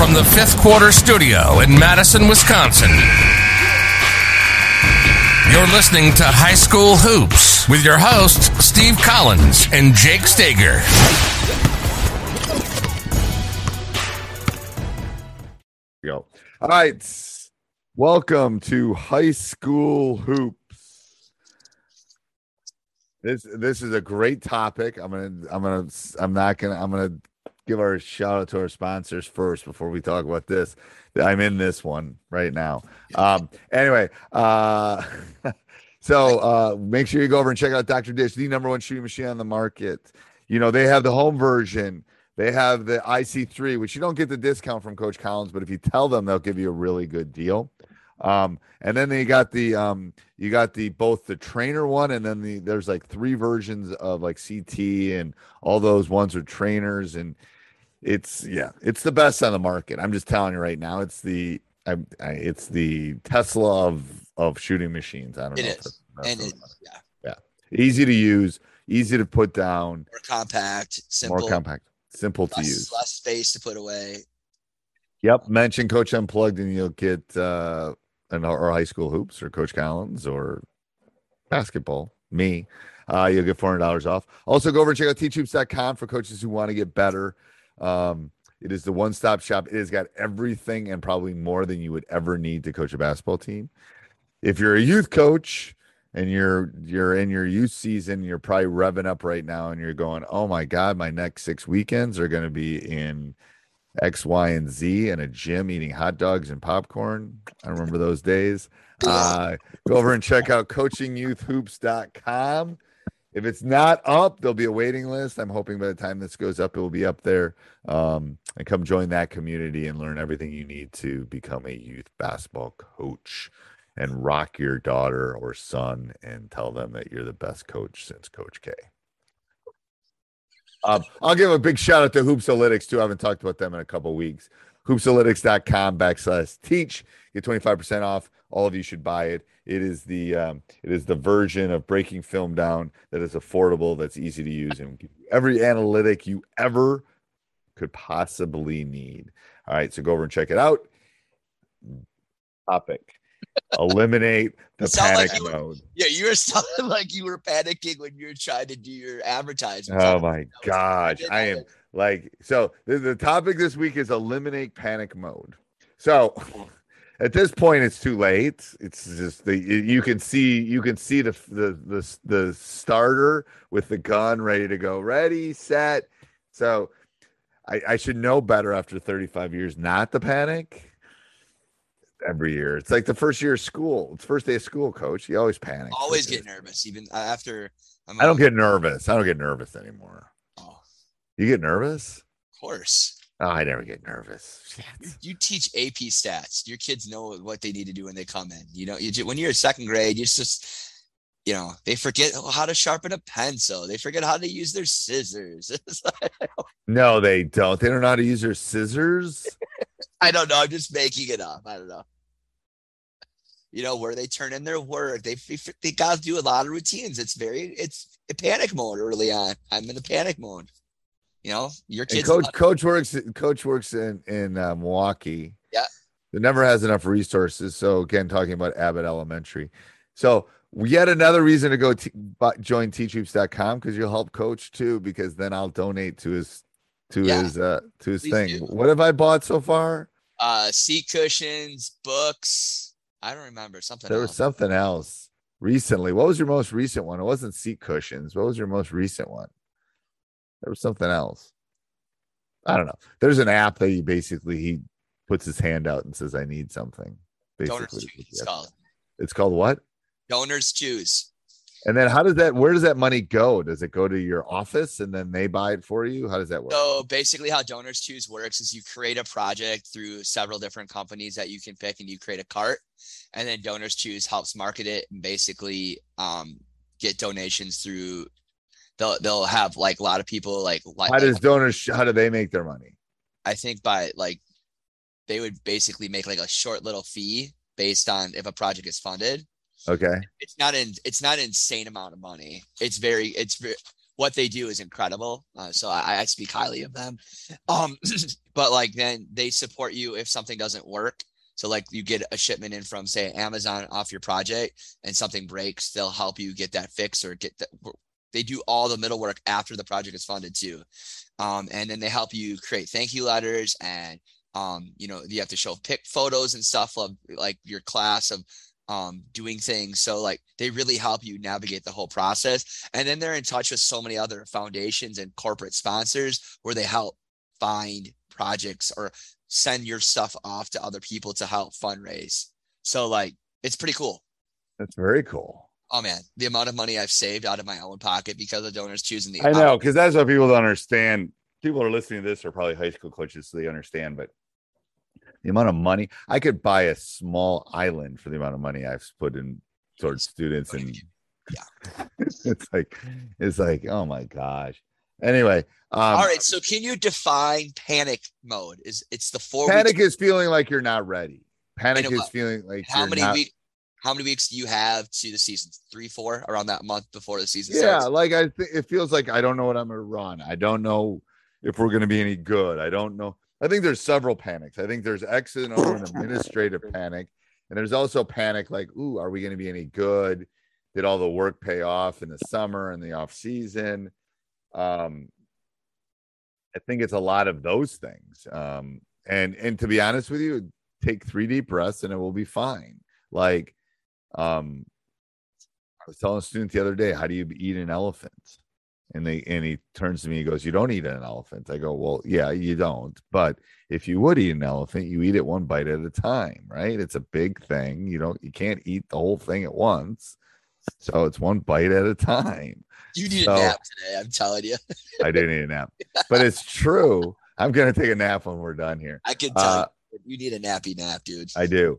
From the fifth quarter studio in Madison, Wisconsin. You're listening to High School Hoops with your hosts, Steve Collins and Jake Stager. go. All right. Welcome to High School Hoops. This this is a great topic. I'm gonna I'm gonna I'm not gonna I'm gonna give our shout out to our sponsors first before we talk about this. I'm in this one right now. Um anyway, uh so uh make sure you go over and check out Dr. Dish, the number one shooting machine on the market. You know, they have the home version. They have the IC3, which you don't get the discount from Coach Collins, but if you tell them, they'll give you a really good deal. Um, and then they got the um, you got the both the trainer one, and then the there's like three versions of like CT and all those ones are trainers, and it's yeah, it's the best on the market. I'm just telling you right now, it's the I, I, it's the Tesla of of shooting machines. I don't It know. is. if that's- that's and it, I'm- yeah, easy to use, easy to put down, more compact, simple, more compact, simple to use. less space to put away. Yep. Mention Coach Unplugged and you'll get uh an or high school hoops or Coach Collins or basketball. Me. Uh you'll get four hundred dollars off. Also go over and check out teachhoops.com for coaches who want to get better. Um it is the one-stop shop. It has got everything and probably more than you would ever need to coach a basketball team. If you're a youth coach and you're you're in your youth season, you're probably revving up right now and you're going, "Oh my god, my next 6 weekends are going to be in X, Y, and Z and a gym eating hot dogs and popcorn. I remember those days. Uh, go over and check out coachingyouthhoops.com. If it's not up, there'll be a waiting list. I'm hoping by the time this goes up, it will be up there. Um, and come join that community and learn everything you need to become a youth basketball coach and rock your daughter or son and tell them that you're the best coach since Coach K. Um, I'll give a big shout out to Hoopsalytics too. I haven't talked about them in a couple weeks. Hoopsalytics.com backslash teach. Get 25% off. All of you should buy it. It is the um, it is the version of breaking film down that is affordable, that's easy to use, and give you every analytic you ever could possibly need. All right, so go over and check it out. Topic. Eliminate the sound like panic you were- mode. Yeah, you were sounding like you were panicking when you were trying to do your advertisement. Oh my gosh. I am like so the, the topic this week is eliminate panic mode. So at this point it's too late. It's just the you can see you can see the the the, the starter with the gun ready to go. Ready, set. So I, I should know better after 35 years not to panic every year. It's like the first year of school. It's first day of school, coach. You always panic. Always get nervous, even uh, after. I'm I don't out. get nervous. I don't get nervous anymore. You get nervous? of course. Oh, I never get nervous. Shit. You, teach AP stats. Your kids know what they need to do when they come in. You know, you ju- when you're in second grade, you just you know, they forget how to sharpen a pencil. They forget how to use their scissors. No, they don't. They don't know how to use their scissors. I don't know. I'm just making it up. I don't know. You know where they turn in their work. They they got to do a lot of routines. It's very it's a panic mode early on. I'm in a panic mode. You know, your And kids. coach coach works coach works in in uh, Milwaukee. Yeah. It never has enough resources. So again, talking about Abbott Elementary. So yet another reason to go t- join teachhoops.com because you'll help coach too, because then I'll donate to his to Yeah. his uh to his thing. do. What have I bought so far? uh, seat cushions, books. I don't remember something. There was something else recently. What was your most recent one? It wasn't seat cushions. What was your most recent one? There was something else. I don't know. There's an app that he basically he puts his hand out and says, "I need something." Basically. It's called it's called what? DonorsChoose. And then how does that? Where does that money go? Does it go to your office and then they buy it for you? How does that work? So basically, how DonorsChoose works is you create a project through several different companies that you can pick, and you create a cart, and then DonorsChoose helps market it and basically um, get donations through. They'll they'll have like a lot of people like like How does donors? How do they make their money? I think by like they would basically make like a short little fee based on if a project is funded. Okay. It's not in it's not an insane amount of money. It's very it's very what they do is incredible. Uh, so I, I speak highly of them. Um, but like then they support you if something doesn't work. So like you get a shipment in from say Amazon off your project and something breaks, they'll help you get that fixed or get that. They do all the middle work after the project is funded too, um, and then they help you create thank you letters and um, you know you have to show pic photos and stuff of like your class of um, doing things. So like they really help you navigate the whole process. And then they're in touch with so many other foundations and corporate sponsors where they help find projects or send your stuff off to other people to help fundraise. So like it's pretty cool. That's very cool. Oh man, the amount of money I've saved out of my own pocket because of donors choosing the I know because that's what people don't understand. People are listening to this are probably high school coaches, so they understand. But the amount of money I could buy a small island for the amount of money I've put in towards students, and Yeah. it's like it's like oh my gosh. Anyway, um, All right, so can you define panic mode? Is it's the four panic weeks, is feeling like you're not ready. Panic is feeling like how you're many not- weeks how many weeks do you have to the season? Three, four, around that month before the season Yeah, starts. like I think it feels like I don't know what I'm gonna run. I don't know if we're gonna be any good. I don't know. I think there's several panics. I think there's exit and over and administrative panic, and there's also panic like, ooh, are we gonna be any good? Did all the work pay off in the summer and the off season? Um, I think it's a lot of those things. Um, and and to be honest with you, take three deep breaths and it will be fine. Like, um, I was telling a student the other day, how do you eat an elephant? And they and he turns to me, he goes, You don't eat an elephant. I go, Well, yeah, you don't. But if you would eat an elephant, you eat it one bite at a time, right? It's a big thing. You don't you can't eat the whole thing at once. So it's one bite at a time. You need So- a nap today, I'm telling you. I do need a nap. But it's true. I'm gonna take a nap when we're done here. I can tell Uh, you, you need a nappy nap, dude. I do.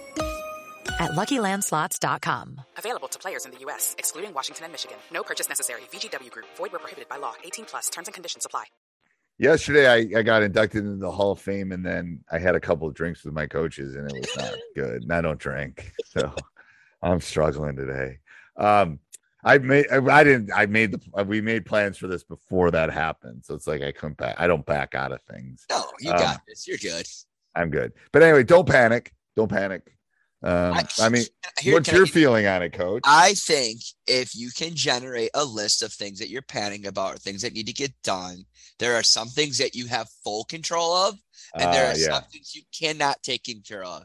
at LuckyLandSlots.com. Available to players in the U.S., excluding Washington and Michigan. No purchase necessary. VGW Group. Void where prohibited by law. 18 plus. Terms and conditions apply. yesterday I, I got inducted into the Hall of Fame and then I had a couple of drinks with my coaches and it was not good. And I don't drink. So I'm struggling today. Um I made I, I didn't I made the we made plans for this before that happened. So it's like I couldn't back I don't back out of things. No, you Um, got this. You're good. I'm good. But anyway, don't panic. Don't panic. Um I- I, mean Here, what's can I your feeling on it, coach? I think if you can generate a list of things that you're panning about or things that need to get done, there are some things that you have full control of, and there Uh, are yeah. some things you cannot take control of.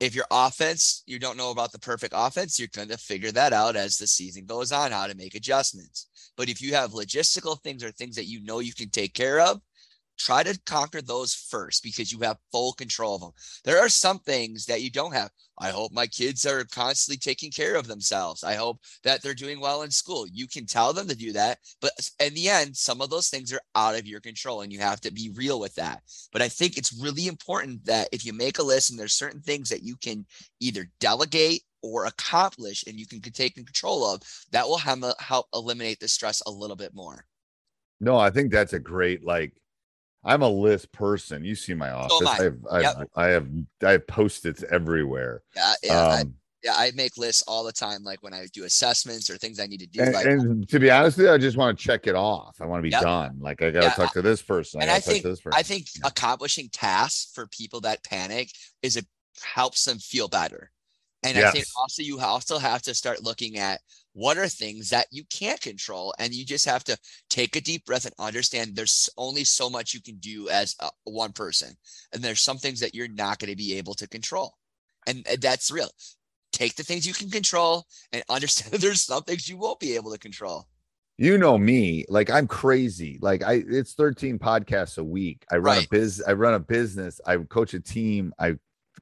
If your offense, you don't know about the perfect offense, you're going to figure that out as the season goes on, how to make adjustments. But if you have logistical things or things that you know you can take care of, try to conquer those first because you have full control of them. There are some things that you don't have. I hope my kids are constantly taking care of themselves. I hope that they're doing well in school. You can tell them to do that, but in the end, some of those things are out of your control and you have to be real with that. But I think it's really important that if you make a list and there's certain things that you can either delegate or accomplish and you can take control of, that will help eliminate the stress a little bit more. No, I think that's a great like I'm a list person. You see my office. I. I. have I, yep. I have I have post-its everywhere. Yeah, yeah. Um, I, yeah, I make lists all the time, like when I do assessments or things I need to do. And, like, and to be honest with you, I just want to check it off. I want to be yep. done. Like I got to yeah, talk to this person. And I, I think I think accomplishing tasks for people that panic is it helps them feel better. And yes. I think also you also have to start looking at what are things that you can't control. And you just have to take a deep breath and understand there's only so much you can do as a, one person. And there's some things that you're not going to be able to control. And, and that's real. Take the things you can control and understand there's some things you won't be able to control you know me like i'm crazy like i it's 13 podcasts a week i run right. a biz i run a business i coach a team i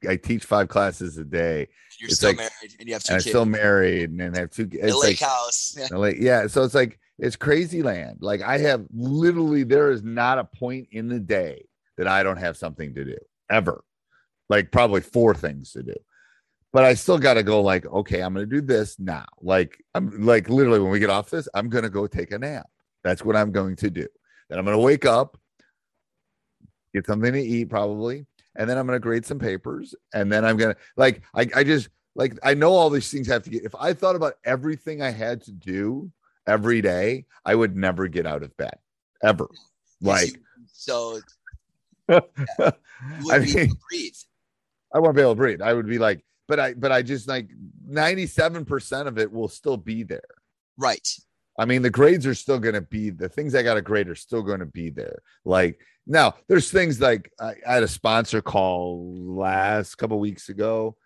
I teach five classes a day. You're it's still like, married and you have two I'm kids. still married and then have two kids. lake like, house. Yeah. yeah. So it's like, it's crazy land. Like I have literally, there is not a point in the day that I don't have something to do ever. Like probably four things to do. But I still got to go like, okay, I'm going to do this now. Like I'm like literally when we get off this, I'm going to go take a nap. That's what I'm going to do. Then I'm going to wake up, get something to eat probably and then I'm going to grade some papers, and then I'm going to like I I just like I know all these things have to get. If I thought about everything I had to do every day, I would never get out of bed ever. Like so. Yeah, I mean, breathe. I won't be able to breathe. I would be like, but I, but I just like 97% of it will still be there. Right. I mean, the grades are still going to be the things I got to grade are still going to be there. Like now, there's things like I, I had a sponsor call last couple weeks ago.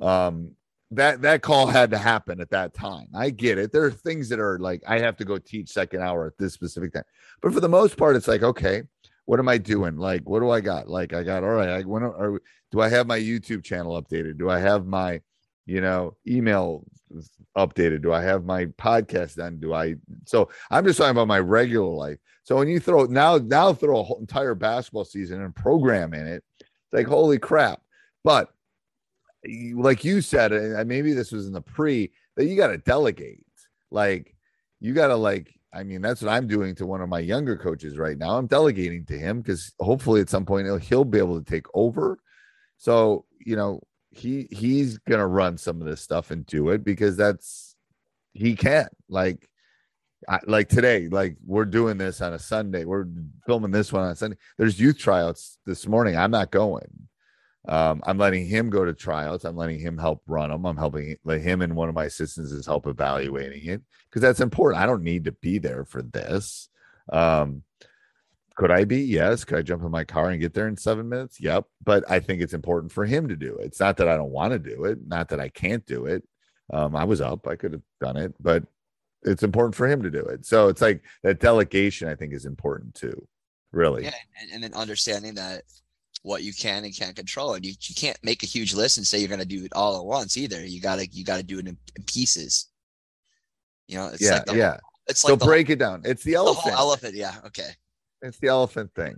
Um, that that call had to happen at that time. I get it. There are things that are like I have to go teach second hour at this specific time, but for the most part, it's like okay, what am I doing? Like, what do I got? Like, I got all right. I when are, do I have my YouTube channel updated? Do I have my you know email updated? Do I have my podcast done? Do I? So I'm just talking about my regular life. So when you throw now now throw a whole entire basketball season and program in it, it's like holy crap. But like you said, and maybe this was in the pre that you got to delegate. Like you got to like. I mean, that's what I'm doing to one of my younger coaches right now. I'm delegating to him because hopefully at some point he'll, he'll be able to take over. So you know he he's gonna run some of this stuff and do it because that's he can't Like I, like today, like we're doing this on a Sunday. We're filming this one on Sunday. There's youth tryouts this morning. I'm not going. Um, I'm letting him go to tryouts. I'm letting him help run them. I'm helping let him and one of my assistants is help evaluating it because that's important. I don't need to be there for this. Um, could I be? Yes. Could I jump in my car and get there in seven minutes? Yep. But I think it's important for him to do it. It's not that I don't want to do it, not that I can't do it. Um, I was up, I could have done it, but it's important for him to do it. So it's like that delegation, I think, is important too. Really. Yeah, and, and then understanding that what you can and can't control, and you, you can't make a huge list and say you're going to do it all at once either. You gotta you gotta do it in, in pieces. You know, it's yeah, like the, yeah. It's like so break whole, it down. It's the elephant. The elephant. Yeah. Okay. It's the elephant thing.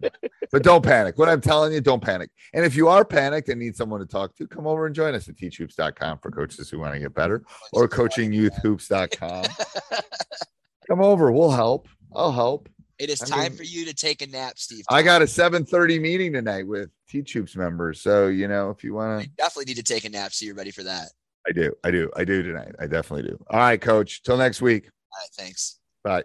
but don't panic. What I'm telling you, don't panic. And if you are panicked and need someone to talk to, come over and join us at teachhoops.com for coaches who want to get better or coachingyouthhoops.com. come over. We'll help. I'll help. It is I time mean, for you to take a nap, Steve. I got a 7:30 meeting tonight with Teach Hoops members. So, you know, if you want to definitely need to take a nap so you're ready for that. I do. I do. I do tonight. I definitely do. All right, coach. Till next week. All right, thanks. Bye.